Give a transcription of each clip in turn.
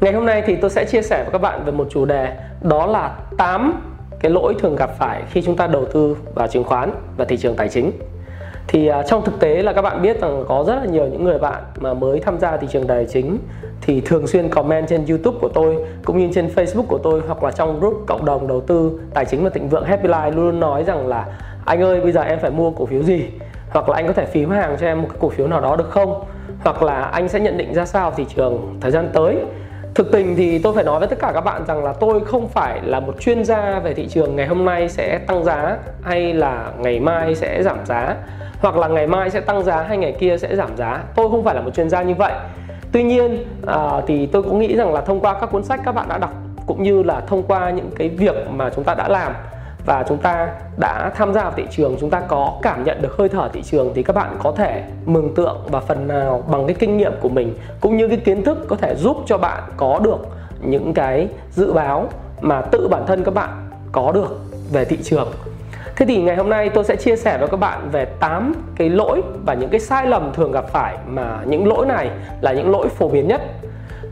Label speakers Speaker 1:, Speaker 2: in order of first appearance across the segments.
Speaker 1: Ngày hôm nay thì tôi sẽ chia sẻ với các bạn về một chủ đề, đó là 8 cái lỗi thường gặp phải khi chúng ta đầu tư vào chứng khoán và thị trường tài chính. Thì à, trong thực tế là các bạn biết rằng có rất là nhiều những người bạn mà mới tham gia thị trường tài chính thì thường xuyên comment trên YouTube của tôi cũng như trên Facebook của tôi hoặc là trong group cộng đồng đầu tư tài chính và thịnh vượng Happy Life luôn luôn nói rằng là anh ơi, bây giờ em phải mua cổ phiếu gì? Hoặc là anh có thể phím hàng cho em một cái cổ phiếu nào đó được không? Hoặc là anh sẽ nhận định ra sao thị trường thời gian tới? Thực tình thì tôi phải nói với tất cả các bạn rằng là tôi không phải là một chuyên gia về thị trường ngày hôm nay sẽ tăng giá hay là ngày mai sẽ giảm giá hoặc là ngày mai sẽ tăng giá hay ngày kia sẽ giảm giá. Tôi không phải là một chuyên gia như vậy. Tuy nhiên à, thì tôi cũng nghĩ rằng là thông qua các cuốn sách các bạn đã đọc cũng như là thông qua những cái việc mà chúng ta đã làm và chúng ta đã tham gia vào thị trường chúng ta có cảm nhận được hơi thở thị trường thì các bạn có thể mường tượng và phần nào bằng cái kinh nghiệm của mình cũng như cái kiến thức có thể giúp cho bạn có được những cái dự báo mà tự bản thân các bạn có được về thị trường Thế thì ngày hôm nay tôi sẽ chia sẻ với các bạn về 8 cái lỗi và những cái sai lầm thường gặp phải mà những lỗi này là những lỗi phổ biến nhất.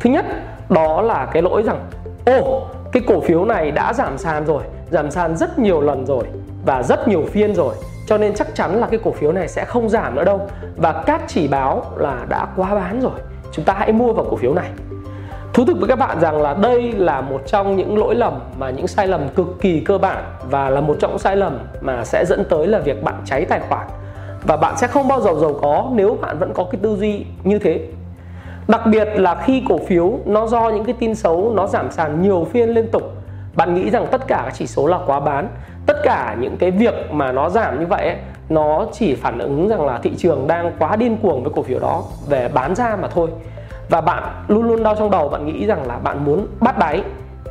Speaker 1: Thứ nhất, đó là cái lỗi rằng ô cái cổ phiếu này đã giảm sàn rồi, giảm sàn rất nhiều lần rồi và rất nhiều phiên rồi. Cho nên chắc chắn là cái cổ phiếu này sẽ không giảm nữa đâu. Và các chỉ báo là đã quá bán rồi. Chúng ta hãy mua vào cổ phiếu này. Thú thực với các bạn rằng là đây là một trong những lỗi lầm mà những sai lầm cực kỳ cơ bản và là một trong những sai lầm mà sẽ dẫn tới là việc bạn cháy tài khoản. Và bạn sẽ không bao giờ giàu có nếu bạn vẫn có cái tư duy như thế đặc biệt là khi cổ phiếu nó do những cái tin xấu nó giảm sàn nhiều phiên liên tục. Bạn nghĩ rằng tất cả các chỉ số là quá bán. Tất cả những cái việc mà nó giảm như vậy ấy, nó chỉ phản ứng rằng là thị trường đang quá điên cuồng với cổ phiếu đó về bán ra mà thôi. Và bạn luôn luôn đau trong đầu bạn nghĩ rằng là bạn muốn bắt đáy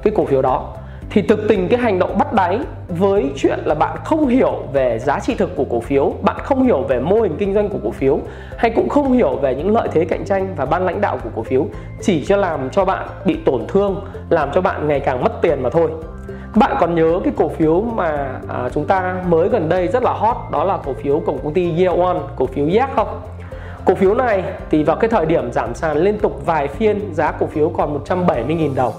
Speaker 1: cái cổ phiếu đó thì thực tình cái hành động bắt đáy với chuyện là bạn không hiểu về giá trị thực của cổ phiếu bạn không hiểu về mô hình kinh doanh của cổ phiếu hay cũng không hiểu về những lợi thế cạnh tranh và ban lãnh đạo của cổ phiếu chỉ cho làm cho bạn bị tổn thương làm cho bạn ngày càng mất tiền mà thôi. Bạn còn nhớ cái cổ phiếu mà à, chúng ta mới gần đây rất là hot đó là cổ phiếu của công ty Year One cổ phiếu Yak không? Cổ phiếu này thì vào cái thời điểm giảm sàn liên tục vài phiên giá cổ phiếu còn 170.000 đồng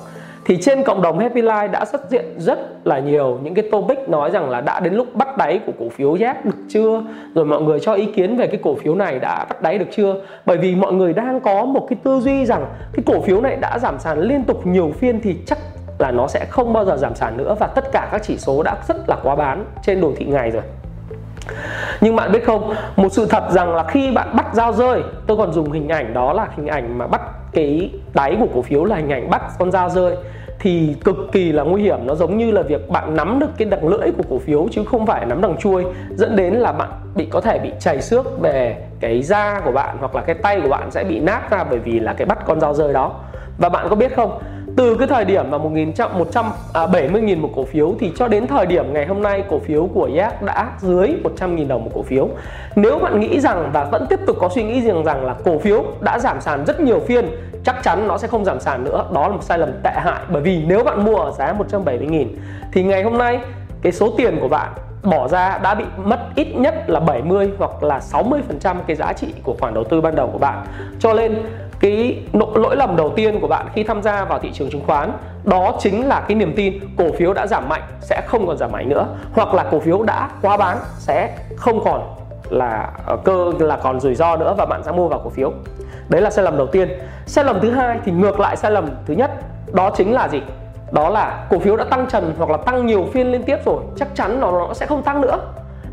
Speaker 1: thì trên cộng đồng Happy Life đã xuất hiện rất là nhiều những cái topic nói rằng là đã đến lúc bắt đáy của cổ phiếu Yak được chưa? Rồi mọi người cho ý kiến về cái cổ phiếu này đã bắt đáy được chưa? Bởi vì mọi người đang có một cái tư duy rằng cái cổ phiếu này đã giảm sàn liên tục nhiều phiên thì chắc là nó sẽ không bao giờ giảm sàn nữa và tất cả các chỉ số đã rất là quá bán trên đồ thị ngày rồi. Nhưng bạn biết không, một sự thật rằng là khi bạn bắt dao rơi, tôi còn dùng hình ảnh đó là hình ảnh mà bắt cái đáy của cổ phiếu là hình ảnh bắt con dao rơi thì cực kỳ là nguy hiểm. Nó giống như là việc bạn nắm được cái đằng lưỡi của cổ phiếu chứ không phải nắm đằng chuôi, dẫn đến là bạn bị có thể bị chảy xước về cái da của bạn hoặc là cái tay của bạn sẽ bị nát ra bởi vì là cái bắt con dao rơi đó. Và bạn có biết không từ cái thời điểm mà 170 000 à, một cổ phiếu thì cho đến thời điểm ngày hôm nay cổ phiếu của Yak đã dưới 100 000 đồng một cổ phiếu. Nếu bạn nghĩ rằng và vẫn tiếp tục có suy nghĩ rằng rằng là cổ phiếu đã giảm sàn rất nhiều phiên, chắc chắn nó sẽ không giảm sàn nữa. Đó là một sai lầm tệ hại bởi vì nếu bạn mua ở giá 170 000 thì ngày hôm nay cái số tiền của bạn bỏ ra đã bị mất ít nhất là 70 hoặc là 60% cái giá trị của khoản đầu tư ban đầu của bạn. Cho nên cái lỗi lầm đầu tiên của bạn khi tham gia vào thị trường chứng khoán, đó chính là cái niềm tin cổ phiếu đã giảm mạnh sẽ không còn giảm mạnh nữa, hoặc là cổ phiếu đã quá bán sẽ không còn là ờ, cơ, là còn rủi ro nữa và bạn sẽ mua vào cổ phiếu. Đấy là sai lầm đầu tiên. Sai lầm thứ hai thì ngược lại sai lầm thứ nhất, đó chính là gì? Đó là cổ phiếu đã tăng trần hoặc là tăng nhiều phiên liên tiếp rồi, chắc chắn nó nó sẽ không tăng nữa.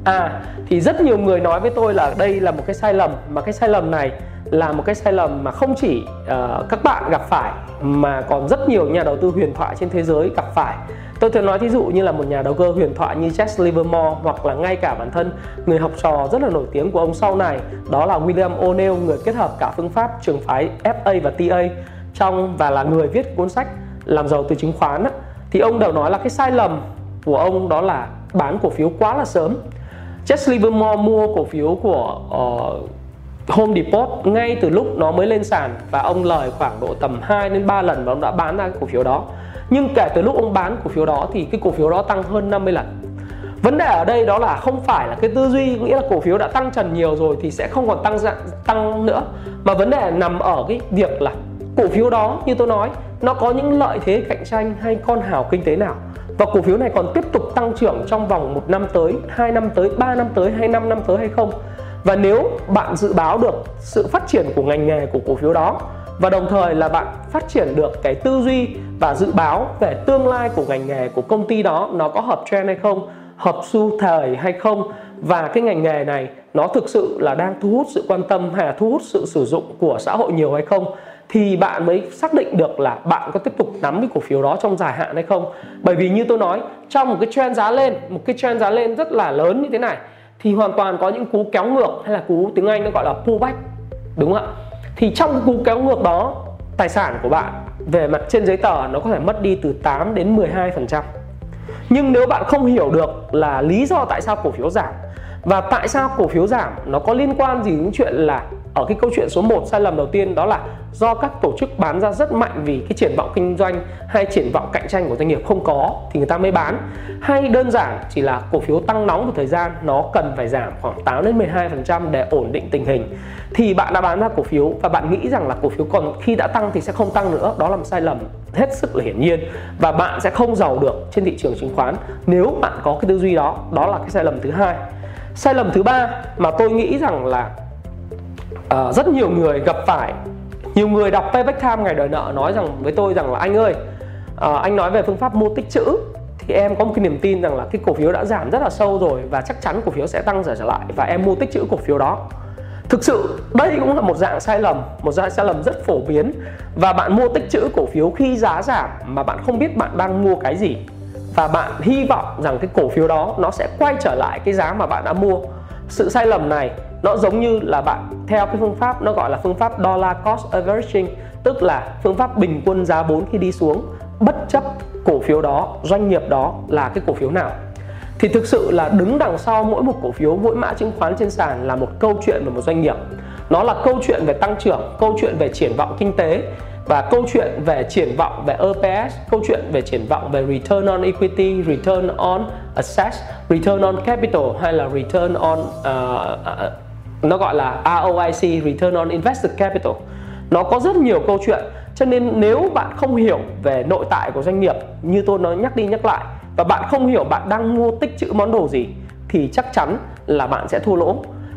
Speaker 1: À thì rất nhiều người nói với tôi là đây là một cái sai lầm, mà cái sai lầm này là một cái sai lầm mà không chỉ uh, các bạn gặp phải mà còn rất nhiều nhà đầu tư huyền thoại trên thế giới gặp phải. Tôi thường nói thí dụ như là một nhà đầu cơ huyền thoại như Jess Livermore hoặc là ngay cả bản thân người học trò rất là nổi tiếng của ông sau này đó là William O'Neill người kết hợp cả phương pháp trường phái FA và TA trong và là người viết cuốn sách làm giàu từ chứng khoán á, thì ông đều nói là cái sai lầm của ông đó là bán cổ phiếu quá là sớm. Jess Livermore mua cổ phiếu của uh, Home Depot ngay từ lúc nó mới lên sàn và ông lời khoảng độ tầm 2 đến 3 lần và ông đã bán ra cái cổ phiếu đó. Nhưng kể từ lúc ông bán cổ phiếu đó thì cái cổ phiếu đó tăng hơn 50 lần. Vấn đề ở đây đó là không phải là cái tư duy nghĩa là cổ phiếu đã tăng trần nhiều rồi thì sẽ không còn tăng dạng tăng nữa mà vấn đề nằm ở cái việc là cổ phiếu đó như tôi nói nó có những lợi thế cạnh tranh hay con hào kinh tế nào và cổ phiếu này còn tiếp tục tăng trưởng trong vòng một năm tới, 2 năm tới, 3 năm tới hay 5 năm tới hay không. Và nếu bạn dự báo được sự phát triển của ngành nghề của cổ phiếu đó và đồng thời là bạn phát triển được cái tư duy và dự báo về tương lai của ngành nghề của công ty đó nó có hợp trend hay không, hợp xu thời hay không và cái ngành nghề này nó thực sự là đang thu hút sự quan tâm hay là thu hút sự sử dụng của xã hội nhiều hay không thì bạn mới xác định được là bạn có tiếp tục nắm cái cổ phiếu đó trong dài hạn hay không. Bởi vì như tôi nói trong một cái trend giá lên một cái trend giá lên rất là lớn như thế này thì hoàn toàn có những cú kéo ngược hay là cú tiếng Anh nó gọi là pullback, đúng không ạ? Thì trong cú kéo ngược đó, tài sản của bạn về mặt trên giấy tờ nó có thể mất đi từ 8 đến 12 phần trăm. Nhưng nếu bạn không hiểu được là lý do tại sao cổ phiếu giảm và tại sao cổ phiếu giảm, nó có liên quan gì đến chuyện là ở cái câu chuyện số 1 sai lầm đầu tiên đó là do các tổ chức bán ra rất mạnh vì cái triển vọng kinh doanh hay triển vọng cạnh tranh của doanh nghiệp không có thì người ta mới bán. Hay đơn giản chỉ là cổ phiếu tăng nóng một thời gian, nó cần phải giảm khoảng 8 đến 12% để ổn định tình hình. Thì bạn đã bán ra cổ phiếu và bạn nghĩ rằng là cổ phiếu còn khi đã tăng thì sẽ không tăng nữa, đó là một sai lầm hết sức là hiển nhiên và bạn sẽ không giàu được trên thị trường chứng khoán nếu bạn có cái tư duy đó đó là cái sai lầm thứ hai. Sai lầm thứ ba mà tôi nghĩ rằng là à, rất nhiều người gặp phải. Nhiều người đọc payback time ngày đòi nợ nói rằng với tôi rằng là anh ơi à, anh nói về phương pháp mua tích chữ thì em có một cái niềm tin rằng là cái cổ phiếu đã giảm rất là sâu rồi và chắc chắn cổ phiếu sẽ tăng trở lại và em mua tích chữ cổ phiếu đó. Thực sự đây cũng là một dạng sai lầm một dạng sai lầm rất phổ biến và bạn mua tích chữ cổ phiếu khi giá giảm mà bạn không biết bạn đang mua cái gì và bạn hy vọng rằng cái cổ phiếu đó nó sẽ quay trở lại cái giá mà bạn đã mua sự sai lầm này nó giống như là bạn theo cái phương pháp, nó gọi là phương pháp dollar cost averaging, tức là phương pháp bình quân giá vốn khi đi xuống. Bất chấp cổ phiếu đó, doanh nghiệp đó là cái cổ phiếu nào? Thì thực sự là đứng đằng sau mỗi một cổ phiếu, mỗi mã chứng khoán trên sàn là một câu chuyện về một doanh nghiệp. Nó là câu chuyện về tăng trưởng, câu chuyện về triển vọng kinh tế và câu chuyện về triển vọng về EPS, câu chuyện về triển vọng về return on equity, return on assets, return on capital hay là return on uh, uh, nó gọi là ROIC Return on Invested Capital. Nó có rất nhiều câu chuyện cho nên nếu bạn không hiểu về nội tại của doanh nghiệp như tôi nói nhắc đi nhắc lại và bạn không hiểu bạn đang mua tích chữ món đồ gì thì chắc chắn là bạn sẽ thua lỗ.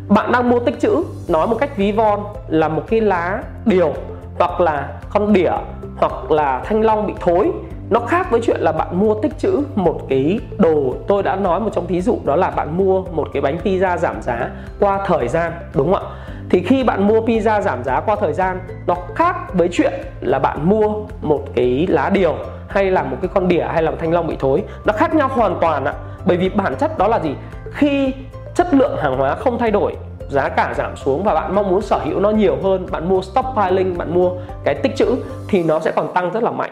Speaker 1: Bạn đang mua tích chữ nói một cách ví von là một cái lá điều hoặc là con đỉa hoặc là thanh long bị thối. Nó khác với chuyện là bạn mua tích trữ một cái đồ. Tôi đã nói một trong thí dụ, đó là bạn mua một cái bánh pizza giảm giá qua thời gian, đúng không ạ? Thì khi bạn mua pizza giảm giá qua thời gian, nó khác với chuyện là bạn mua một cái lá điều hay là một cái con đỉa hay là một thanh long bị thối. Nó khác nhau hoàn toàn ạ. Bởi vì bản chất đó là gì? Khi chất lượng hàng hóa không thay đổi giá cả giảm xuống và bạn mong muốn sở hữu nó nhiều hơn, bạn mua stockpiling, bạn mua cái tích trữ thì nó sẽ còn tăng rất là mạnh.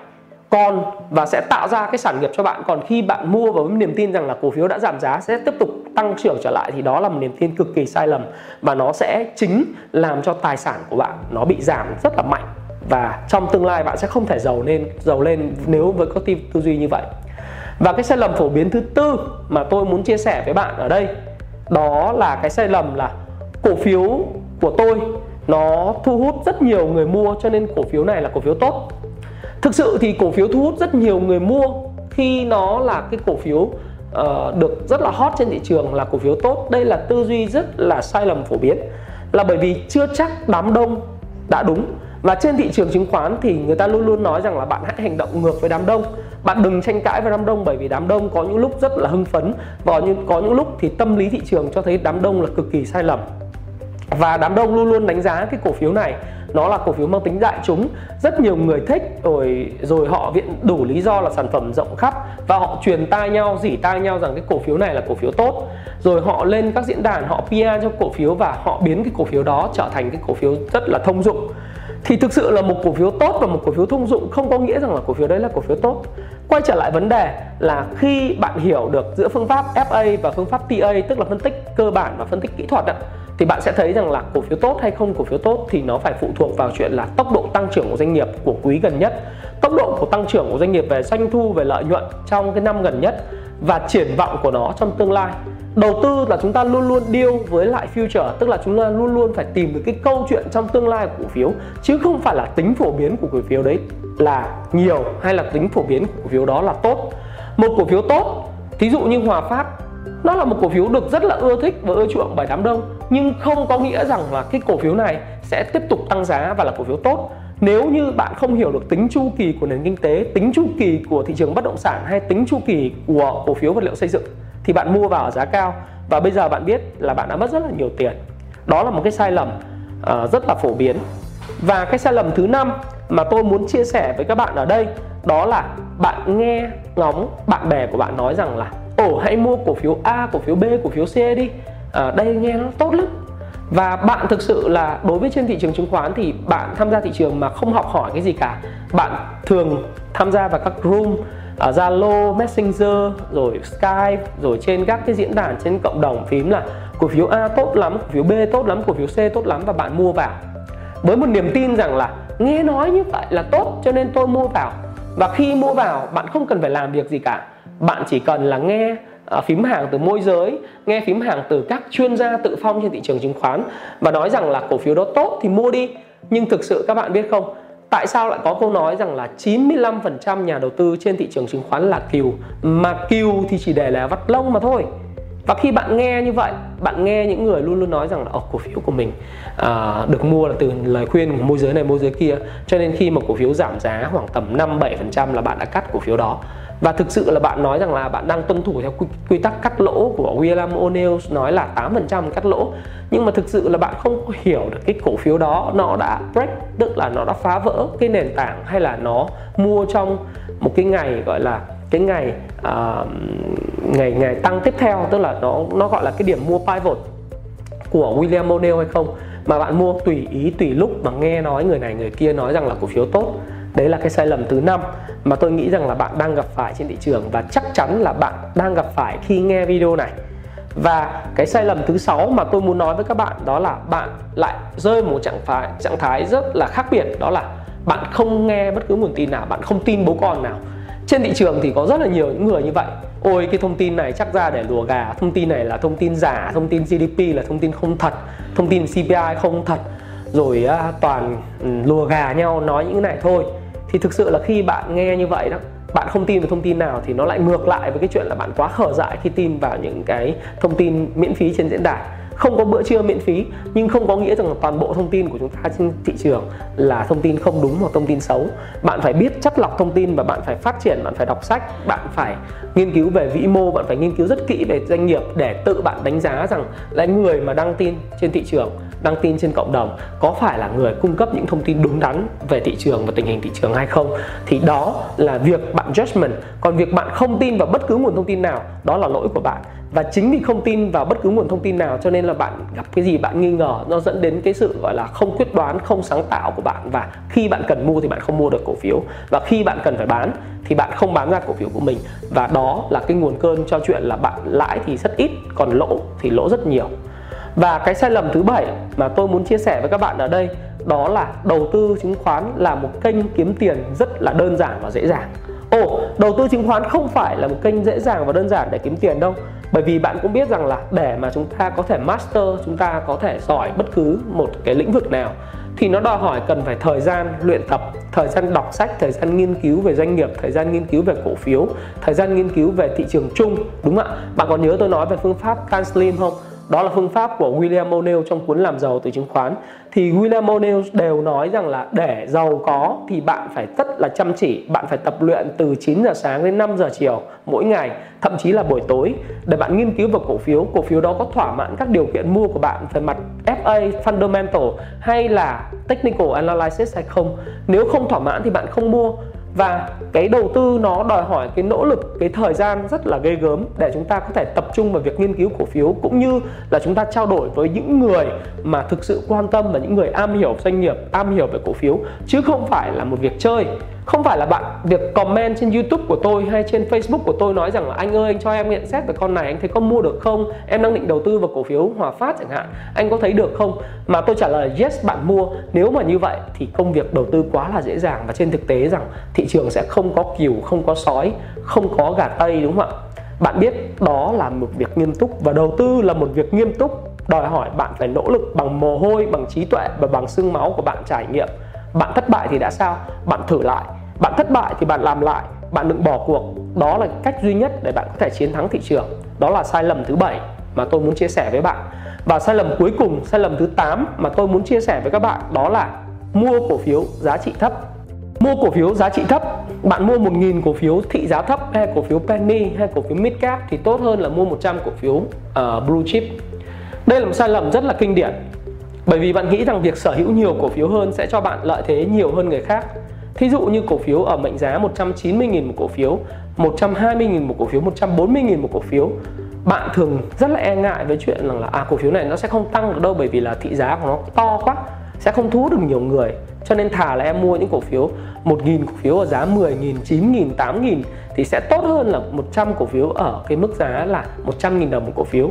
Speaker 1: Còn và sẽ tạo ra cái sản nghiệp cho bạn. Còn khi bạn mua với niềm tin rằng là cổ phiếu đã giảm giá, sẽ tiếp tục tăng trưởng trở lại thì đó là một niềm tin cực kỳ sai lầm và nó sẽ chính làm cho tài sản của bạn nó bị giảm rất là mạnh. Và trong tương lai bạn sẽ không thể giàu lên giàu lên nếu với có tư duy như vậy. Và cái sai lầm phổ biến thứ tư mà tôi muốn chia sẻ với bạn ở đây, đó là cái sai lầm là cổ phiếu của tôi nó thu hút rất nhiều người mua cho nên cổ phiếu này là cổ phiếu tốt. Thực sự thì cổ phiếu thu hút rất nhiều người mua khi nó là cái cổ phiếu uh, được rất là hot trên thị trường là cổ phiếu tốt. Đây là tư duy rất là sai lầm phổ biến là bởi vì chưa chắc đám đông đã đúng. Và trên thị trường chứng khoán thì người ta luôn luôn nói rằng là bạn hãy hành động ngược với đám đông. Bạn đừng tranh cãi với đám đông bởi vì đám đông có những lúc rất là hưng phấn và có những lúc thì tâm lý thị trường cho thấy đám đông là cực kỳ sai lầm và đám đông luôn luôn đánh giá cái cổ phiếu này nó là cổ phiếu mang tính đại chúng rất nhiều người thích rồi rồi họ viện đủ lý do là sản phẩm rộng khắp và họ truyền tai nhau dỉ tai nhau rằng cái cổ phiếu này là cổ phiếu tốt rồi họ lên các diễn đàn họ PR cho cổ phiếu và họ biến cái cổ phiếu đó trở thành cái cổ phiếu rất là thông dụng thì thực sự là một cổ phiếu tốt và một cổ phiếu thông dụng không có nghĩa rằng là cổ phiếu đấy là cổ phiếu tốt quay trở lại vấn đề là khi bạn hiểu được giữa phương pháp FA và phương pháp TA tức là phân tích cơ bản và phân tích kỹ thuật ạ thì bạn sẽ thấy rằng là cổ phiếu tốt hay không cổ phiếu tốt thì nó phải phụ thuộc vào chuyện là tốc độ tăng trưởng của doanh nghiệp, của quý gần nhất. Tốc độ của tăng trưởng của doanh nghiệp về doanh thu, về lợi nhuận trong cái năm gần nhất và triển vọng của nó trong tương lai. Đầu tư là chúng ta luôn luôn deal với lại future, tức là chúng ta luôn luôn phải tìm được cái câu chuyện trong tương lai của cổ phiếu, chứ không phải là tính phổ biến của cổ phiếu đấy là nhiều hay là tính phổ biến của cổ phiếu đó là tốt. Một cổ phiếu tốt, thí dụ như hòa phát, nó là một cổ phiếu được rất là ưa thích và ưa chuộng bởi đám đông nhưng không có nghĩa rằng là cái cổ phiếu này sẽ tiếp tục tăng giá và là cổ phiếu tốt. Nếu như bạn không hiểu được tính chu kỳ của nền kinh tế tính chu kỳ của thị trường bất động sản hay tính chu kỳ của cổ phiếu vật liệu xây dựng thì bạn mua vào ở giá cao. Và bây giờ bạn biết là bạn đã mất rất là nhiều tiền. Đó là một cái sai lầm uh, rất là phổ biến. Và cái sai lầm thứ năm mà tôi muốn chia sẻ với các bạn ở đây đó là bạn nghe ngóng bạn bè của bạn nói rằng là ồ hãy mua cổ phiếu A, cổ phiếu B, cổ phiếu C đi à, đây nghe nó tốt lắm. Và bạn thực sự là đối với trên thị trường chứng khoán thì bạn tham gia thị trường mà không học hỏi cái gì cả. Bạn thường tham gia vào các room ở Zalo, Messenger, rồi Skype, rồi trên các cái diễn đàn trên cộng đồng phím là cổ phiếu A tốt lắm, cổ phiếu B tốt lắm, cổ phiếu C tốt lắm và bạn mua vào. Với một niềm tin rằng là nghe nói như vậy là tốt cho nên tôi mua vào. Và khi mua vào bạn không cần phải làm việc gì cả. Bạn chỉ cần là nghe À, phím hàng từ môi giới nghe phím hàng từ các chuyên gia tự phong trên thị trường chứng khoán và nói rằng là cổ phiếu đó tốt thì mua đi. Nhưng thực sự các bạn biết không tại sao lại có câu nói rằng là 95% nhà đầu tư trên thị trường chứng khoán là kiều? Mà kiều thì chỉ để là vắt lông mà thôi. Và khi bạn nghe như vậy bạn nghe những người luôn luôn nói rằng là oh, cổ phiếu của mình à, được mua là từ lời khuyên của môi giới này môi giới kia. Cho nên khi mà cổ phiếu giảm giá khoảng tầm 5 7% là bạn đã cắt cổ phiếu đó và thực sự là bạn nói rằng là bạn đang tuân thủ theo quy, quy tắc cắt lỗ của William O'Neill nói là 8% cắt lỗ. Nhưng mà thực sự là bạn không hiểu được cái cổ phiếu đó nó đã break tức là nó đã phá vỡ cái nền tảng hay là nó mua trong một cái ngày gọi là cái ngày uh, ngày ngày tăng tiếp theo tức là nó nó gọi là cái điểm mua pivot của William O'Neill hay không. Mà bạn mua tùy ý tùy lúc mà nghe nói người này người kia nói rằng là cổ phiếu tốt đấy là cái sai lầm thứ năm mà tôi nghĩ rằng là bạn đang gặp phải trên thị trường và chắc chắn là bạn đang gặp phải khi nghe video này. Và cái sai lầm thứ sáu mà tôi muốn nói với các bạn đó là bạn lại rơi một trạng thái trạng thái rất là khác biệt, đó là bạn không nghe bất cứ nguồn tin nào, bạn không tin bố con nào. Trên thị trường thì có rất là nhiều những người như vậy. Ôi, cái thông tin này chắc ra để lùa gà, thông tin này là thông tin giả, thông tin gdp là thông tin không thật, thông tin cpi không thật. Rồi à, toàn ừ, lùa gà nhau nói những cái này thôi thì thực sự là khi bạn nghe như vậy đó, bạn không tin vào thông tin nào thì nó lại ngược lại với cái chuyện là bạn quá khở dại khi tin vào những cái thông tin miễn phí trên diễn đàn. Không có bữa trưa miễn phí, nhưng không có nghĩa rằng là toàn bộ thông tin của chúng ta trên thị trường là thông tin không đúng hoặc thông tin xấu. Bạn phải biết chất lọc thông tin và bạn phải phát triển, bạn phải đọc sách, bạn phải nghiên cứu về vĩ mô, bạn phải nghiên cứu rất kỹ về doanh nghiệp để tự bạn đánh giá rằng là người mà đăng tin trên thị trường đăng tin trên cộng đồng có phải là người cung cấp những thông tin đúng đắn về thị trường và tình hình thị trường hay không? Thì đó là việc bạn judgment. Còn việc bạn không tin vào bất cứ nguồn thông tin nào, đó là lỗi của bạn. Và chính vì không tin vào bất cứ nguồn thông tin nào cho nên là bạn gặp cái gì bạn nghi ngờ, nó dẫn đến cái sự, gọi là, không quyết đoán, không sáng tạo của bạn. Và khi bạn cần mua thì bạn không mua được cổ phiếu. Và khi bạn cần phải bán thì bạn không bán ra cổ phiếu của mình. Và đó là cái nguồn cơn cho chuyện là bạn lãi thì rất ít, còn lỗ thì lỗ rất nhiều và cái sai lầm thứ bảy mà tôi muốn chia sẻ với các bạn ở đây đó là đầu tư chứng khoán là một kênh kiếm tiền rất là đơn giản và dễ dàng. Ồ, đầu tư chứng khoán không phải là một kênh dễ dàng và đơn giản để kiếm tiền đâu. Bởi vì bạn cũng biết rằng là để mà chúng ta có thể master chúng ta có thể giỏi bất cứ một cái lĩnh vực nào thì nó đòi hỏi cần phải thời gian luyện tập thời gian đọc sách thời gian nghiên cứu về doanh nghiệp thời gian nghiên cứu về cổ phiếu thời gian nghiên cứu về thị trường chung đúng không ạ? Bạn còn nhớ tôi nói về phương pháp can slim không? Đó là phương pháp của William O'Neill trong cuốn làm giàu từ chứng khoán. Thì William O'Neill đều nói rằng là để giàu có thì bạn phải rất là chăm chỉ, bạn phải tập luyện từ 9 giờ sáng đến 5 giờ chiều mỗi ngày, thậm chí là buổi tối. Để bạn nghiên cứu vào cổ phiếu cổ phiếu đó có thỏa mãn các điều kiện mua của bạn về mặt FA fundamental hay là technical analysis hay không. Nếu không thỏa mãn thì bạn không mua và cái đầu tư nó đòi hỏi cái nỗ lực, cái thời gian rất là ghê gớm để chúng ta có thể tập trung vào việc nghiên cứu cổ phiếu, cũng như là chúng ta trao đổi với những người mà thực sự quan tâm và những người am hiểu doanh nghiệp, am hiểu về cổ phiếu, chứ không phải là một việc chơi không phải là bạn việc comment trên YouTube của tôi hay trên Facebook của tôi nói rằng là, anh ơi, anh cho em nhận xét về con này, anh thấy có mua được không? Em đang định đầu tư vào cổ phiếu Hòa Phát chẳng hạn. Anh có thấy được không? Mà tôi trả lời, yes, bạn mua. Nếu mà như vậy thì công việc đầu tư quá là dễ dàng. Và trên thực tế rằng thị trường sẽ không có kiều, không có sói, không có gà tây, đúng không ạ? Bạn biết đó là một việc nghiêm túc và đầu tư là một việc nghiêm túc. Đòi hỏi bạn phải nỗ lực bằng mồ hôi, bằng trí tuệ và bằng xương máu của bạn trải nghiệm bạn thất bại thì đã sao? Bạn thử lại. Bạn thất bại thì bạn làm lại. Bạn đừng bỏ cuộc. Đó là cách duy nhất để bạn có thể chiến thắng thị trường. Đó là sai lầm thứ bảy mà tôi muốn chia sẻ với bạn. Và sai lầm cuối cùng sai lầm thứ 8 mà tôi muốn chia sẻ với các bạn đó là mua cổ phiếu giá trị thấp. Mua cổ phiếu giá trị thấp. Bạn mua 1.000 cổ phiếu thị giá thấp hay cổ phiếu penny hay cổ phiếu mid cap thì tốt hơn là mua 100 cổ phiếu uh, blue chip. Đây là một sai lầm rất là kinh điển bởi vì bạn nghĩ rằng việc sở hữu nhiều cổ phiếu hơn sẽ cho bạn lợi thế nhiều hơn người khác Thí dụ như cổ phiếu ở mệnh giá 190.000 một cổ phiếu 120.000 một cổ phiếu 140.000 một cổ phiếu bạn thường rất là e ngại với chuyện rằng là à cổ phiếu này nó sẽ không tăng được đâu bởi vì là thị giá của nó to quá sẽ không thu hút được nhiều người cho nên thà là em mua những cổ phiếu 1.000 cổ phiếu ở giá 10.000, 9.000, 8.000 thì sẽ tốt hơn là 100 cổ phiếu ở cái mức giá là 100.000 đồng một cổ phiếu.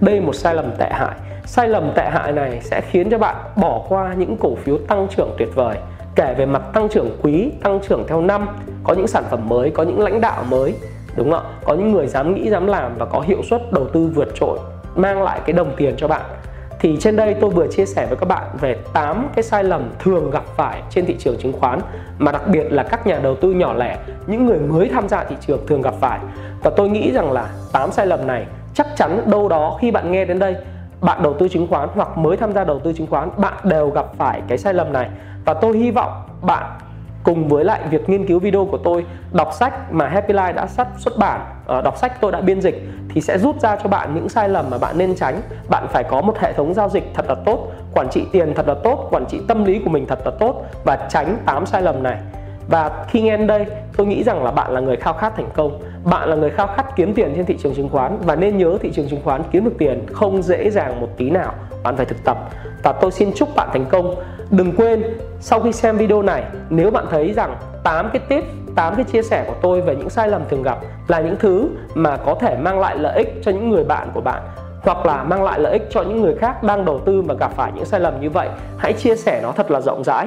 Speaker 1: Đây một sai lầm tệ hại. Sai lầm tệ hại này sẽ khiến cho bạn bỏ qua những cổ phiếu tăng trưởng tuyệt vời kể về mặt tăng trưởng quý tăng trưởng theo năm có những sản phẩm mới có những lãnh đạo mới đúng không ạ có những người dám nghĩ dám làm và có hiệu suất đầu tư vượt trội mang lại cái đồng tiền cho bạn thì trên đây tôi vừa chia sẻ với các bạn về 8 cái sai lầm thường gặp phải trên thị trường chứng khoán mà đặc biệt là các nhà đầu tư nhỏ lẻ, những người mới tham gia thị trường thường gặp phải. Và tôi nghĩ rằng là 8 sai lầm này chắc chắn đâu đó khi bạn nghe đến đây, bạn đầu tư chứng khoán hoặc mới tham gia đầu tư chứng khoán, bạn đều gặp phải cái sai lầm này. Và tôi hy vọng bạn cùng với lại việc nghiên cứu video của tôi đọc sách mà Happy Life đã sắp xuất bản ờ, đọc sách tôi đã biên dịch thì sẽ rút ra cho bạn những sai lầm mà bạn nên tránh. Bạn phải có một hệ thống giao dịch thật là tốt quản trị tiền thật là tốt quản trị tâm lý của mình thật là tốt và tránh 8 sai lầm này. Và khi nghe đến đây tôi nghĩ rằng là bạn là người khao khát thành công bạn là người khao khát kiếm tiền trên thị trường chứng khoán và nên nhớ thị trường chứng khoán kiếm được tiền không dễ dàng một tí nào. Bạn phải thực tập. Và tôi xin chúc bạn thành công. Đừng quên, sau khi xem video này, nếu bạn thấy rằng 8 cái tip 8 cái chia sẻ của tôi về những sai lầm thường gặp là những thứ mà có thể mang lại lợi ích cho những người bạn của bạn, hoặc là mang lại lợi ích cho những người khác đang đầu tư mà gặp phải những sai lầm như vậy, hãy chia sẻ nó thật là rộng rãi.